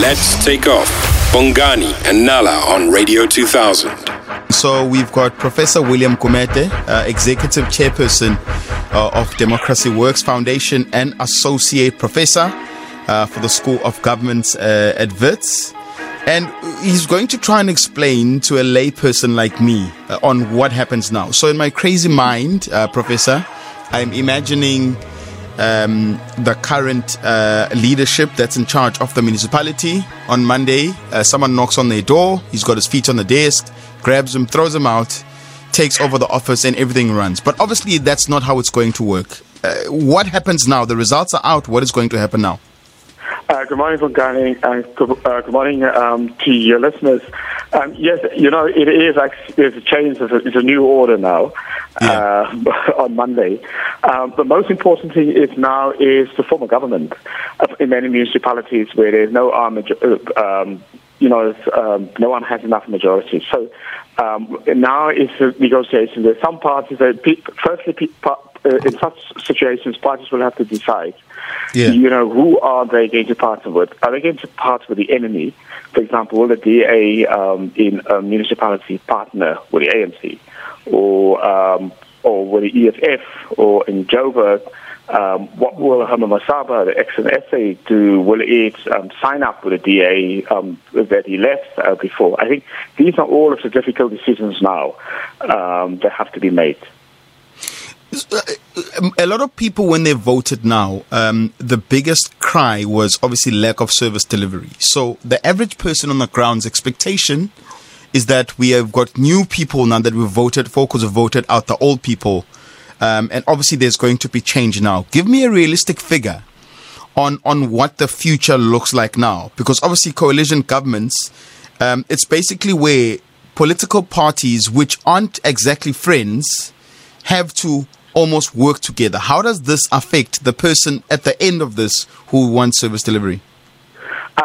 Let's take off. Bongani and Nala on Radio 2000. So we've got Professor William Gumede, uh, Executive Chairperson uh, of Democracy Works Foundation and Associate Professor uh, for the School of Government uh, at Wits. And he's going to try and explain to a layperson like me uh, on what happens now. So in my crazy mind, uh, Professor, I'm imagining um, the current uh, leadership that's in charge of the municipality. On Monday, uh, someone knocks on their door. He's got his feet on the desk, grabs him, throws him out, takes over the office, and everything runs. But obviously, that's not how it's going to work. Uh, what happens now? The results are out. What is going to happen now? Uh, good morning, Bongani, and good, uh, good morning um, to your listeners. Um, yes, you know, it is actually, there's a change, it's a new order now yeah. uh, on Monday. Um, the most important thing is now is to form a government in many municipalities where there's no arm, uh, um, you know, um, no one has enough majority. So um, now it's a negotiation. There's some parties that, firstly, uh, in such situations, parties will have to decide yeah. You know, who are they going to partner with? Are they going to partner with the enemy? For example, will the DA um, in a municipality partner with the ANC? Or, um, or with the EFF? Or in Joburg, um, what will Herman Mashaba, the ActionSA, do? Will it um, sign up with the DA um, that he left uh, before? I think these are all of the difficult decisions now um, that have to be made a lot of people when they voted now um, the biggest cry was obviously lack of service delivery. So the average person on the ground's expectation is that we have got new people now that we've voted for because we've voted out the old people. Um, and obviously there's going to be change now. Give me a realistic figure on on what the future looks like now. Because obviously coalition governments um, it's basically where political parties which aren't exactly friends have to almost work together. How does this affect the person at the end of this who wants service delivery?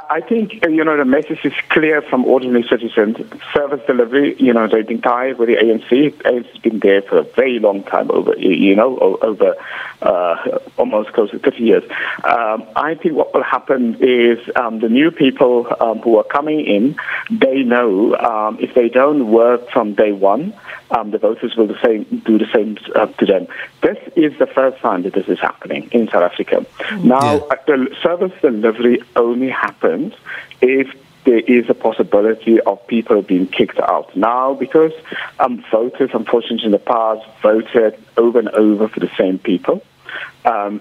I think, you know, the message is clear from ordinary citizens. Service delivery, you know, they've been tired with the ANC. ANC has been there for a very long time, over, you know, over uh, almost close to 50 years. Um, I think what will happen is um, the new people um, who are coming in, they know um, if they don't work from day one, um, the voters will the same, do the same uh, to them. This is the first time that this is happening in South Africa. Now, yeah. Uh, the service delivery only happens if there is a possibility of people being kicked out. Now, because um, voters, unfortunately, in the past voted over and over for the same people, um,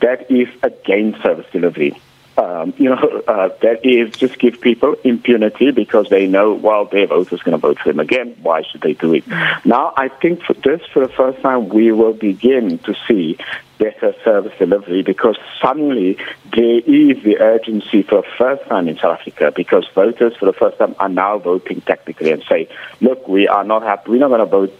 that is against service delivery um, you know, uh, that is just give people impunity because they know, well, their voters going to vote for them again. Why should they do it? Now, I think for this, for the first time, we will begin to see better service delivery because suddenly there is the urgency for the first time in South Africa because voters for the first time are now voting technically and say, look, we are not happy, we're not going to vote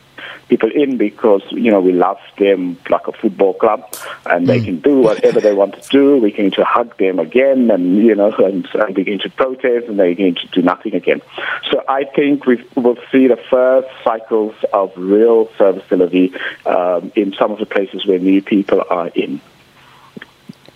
people in because you know we love them like a football club, and mm. they can do whatever they want to do. We can to hug them again, and you know, and, and begin to protest, and they begin to do nothing again. So I think we will see the first cycles of real service delivery um, in some of the places where new people are in.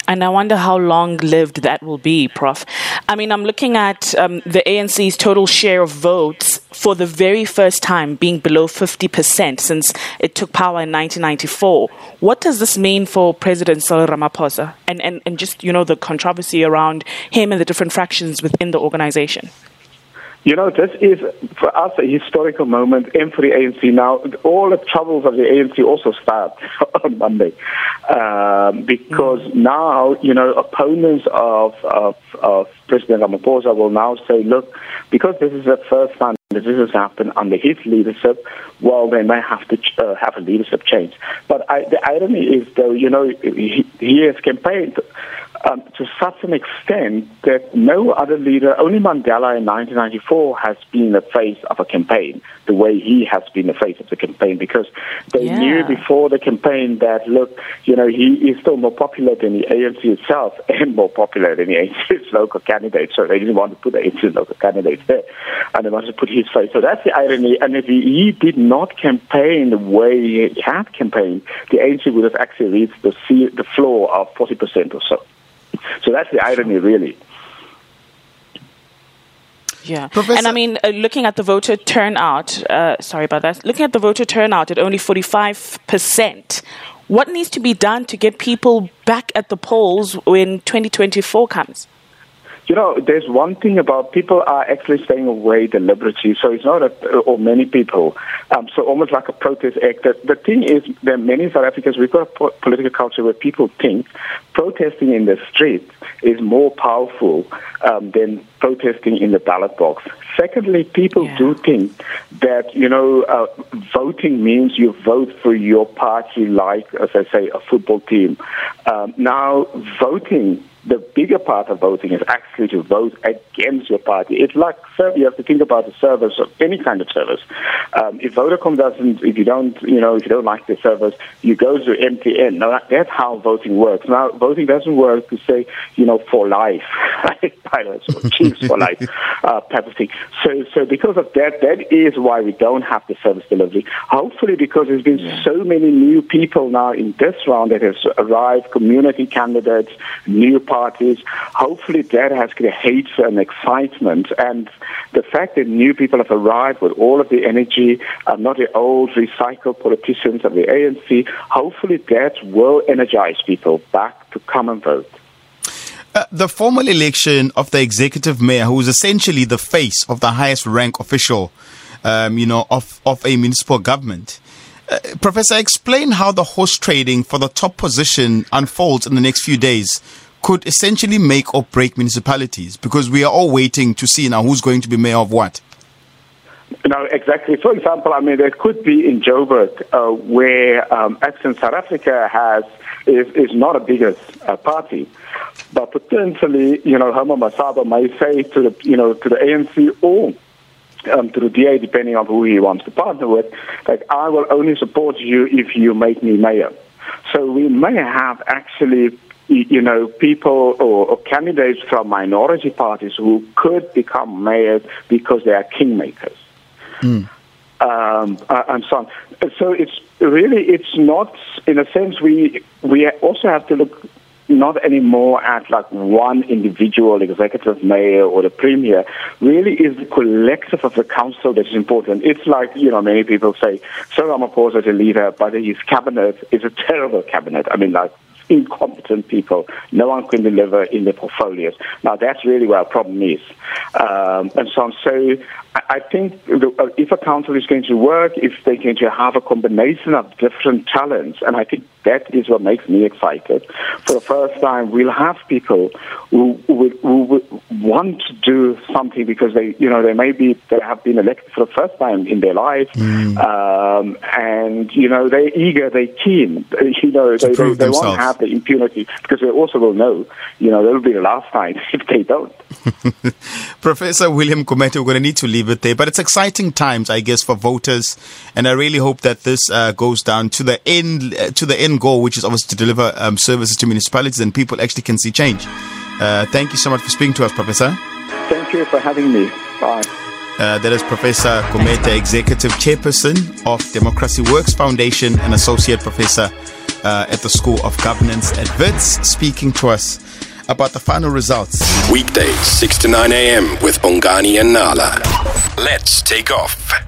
And I wonder how long lived that will be, Prof. I mean, I'm looking at um, the ANC's total share of votes for the very first time being below 50% since it took power in 1994. What does this mean for President Cyril Ramaphosa and, and, and just, you know, the controversy around him and the different fractions within the organization? You know, this is for us a historical moment and for the ANC. Now, all the troubles of the ANC also start on Monday um, because mm. now, you know, opponents of, of, of President Ramaphosa will now say, look, because this is the first time that this has happened under his leadership, well, they may have to ch- uh, have a leadership change. But I, the irony is, though, you know, he, he has campaigned um, to such an extent that no other leader, only Mandela in 1994 has been the face of a campaign the way he has been the face of the campaign because they yeah. knew before the campaign that, look, you know, he is still more popular than the ANC itself and more popular than the ANC's local candidates. So they didn't want to put the ANC's local candidates there. And they wanted to put his face. So that's the irony. And if he, he did not campaign the way he had campaigned, the ANC would have actually reached the, the floor of 40% or so. So that's the irony, really. Yeah. Professor- and I mean, uh, looking at the voter turnout, uh, sorry about that, looking at the voter turnout at only 45%, what needs to be done to get people back at the polls when 2024 comes? You know, there's one thing about people are actually staying away deliberately. So it's not that, or many people. Um, so almost like a protest act. The, the thing is that many South Africans, we've got a po- political culture where people think protesting in the street is more powerful um, than protesting in the ballot box. Secondly, people yeah. do think that, you know, uh, voting means you vote for your party like, as I say, a football team. Um, now, voting the bigger part of voting is actually to vote against your party. It's like you have to think about the service of any kind of service. Um, if Vodacom doesn't, if you don't, you know, if you don't like the service, you go to MTN. Now that's how voting works. Now voting doesn't work to say, you know, for life, Pirates or chiefs for life, uh, type of thing. So, so because of that, that is why we don't have the service delivery. Hopefully, because there's been yeah. so many new people now in this round that has arrived, community candidates, new parties. Hopefully, that has created an excitement and the fact that new people have arrived with all of the energy, uh, not the old recycled politicians of the ANC, hopefully that will energize people back to come and vote. Uh, the formal election of the executive mayor, who is essentially the face of the highest rank official, um, you know, of, of a municipal government. Uh, Professor, explain how the horse trading for the top position unfolds in the next few days could essentially make or break municipalities because we are all waiting to see now who's going to be mayor of what. No, exactly. For example, I mean, there could be in Joburg uh, where um, Action South Africa has is, is not a biggest uh, party, but potentially, you know, Herman Mashaba may say to the, you know, to the ANC or um, to the DA, depending on who he wants to partner with, that I will only support you if you make me mayor. So we may have actually you know, people or, or, candidates from minority parties who could become mayors because they are kingmakers. Mm. Um, uh, and so on. So it's really, it's not, in a sense, we, we also have to look not anymore at like one individual executive mayor or the premier really is the collective of the council that is important. It's like, you know, many people say, Cyril Ramaphosa is a leader, but his cabinet is a terrible cabinet. I mean, like, incompetent people. No one can deliver in their portfolios. Now, that's really where our problem is. Um, and so on. So I think uh, if a council is going to work, if they're going to have a combination of different talents, and I think that is what makes me excited. For the first time, we'll have people who, who, who, want to do something because they, you know, they may be they have been elected for the first time in their life, mm. um, and you know they're eager, they're keen. You know, they, they, they won't have the impunity because they also will know, you know, that will be the last time if they don't. Professor William Gumede, we're going to need to leave it there, but it's exciting times, I guess, for voters, and I really hope that this uh, goes down to the end, uh, to the end goal, which is obviously to deliver um, services to municipalities, and people actually can see change. Uh, thank you so much for speaking to us, Professor. Thank you for having me. Bye. Uh, that is Professor Gumede, Executive Chairperson of Democracy Works Foundation and Associate Professor uh, at the School of Governance at Wits, speaking to us about the final results. Weekdays, 6 to 9 a.m. with Bongani and Nala. Let's take off.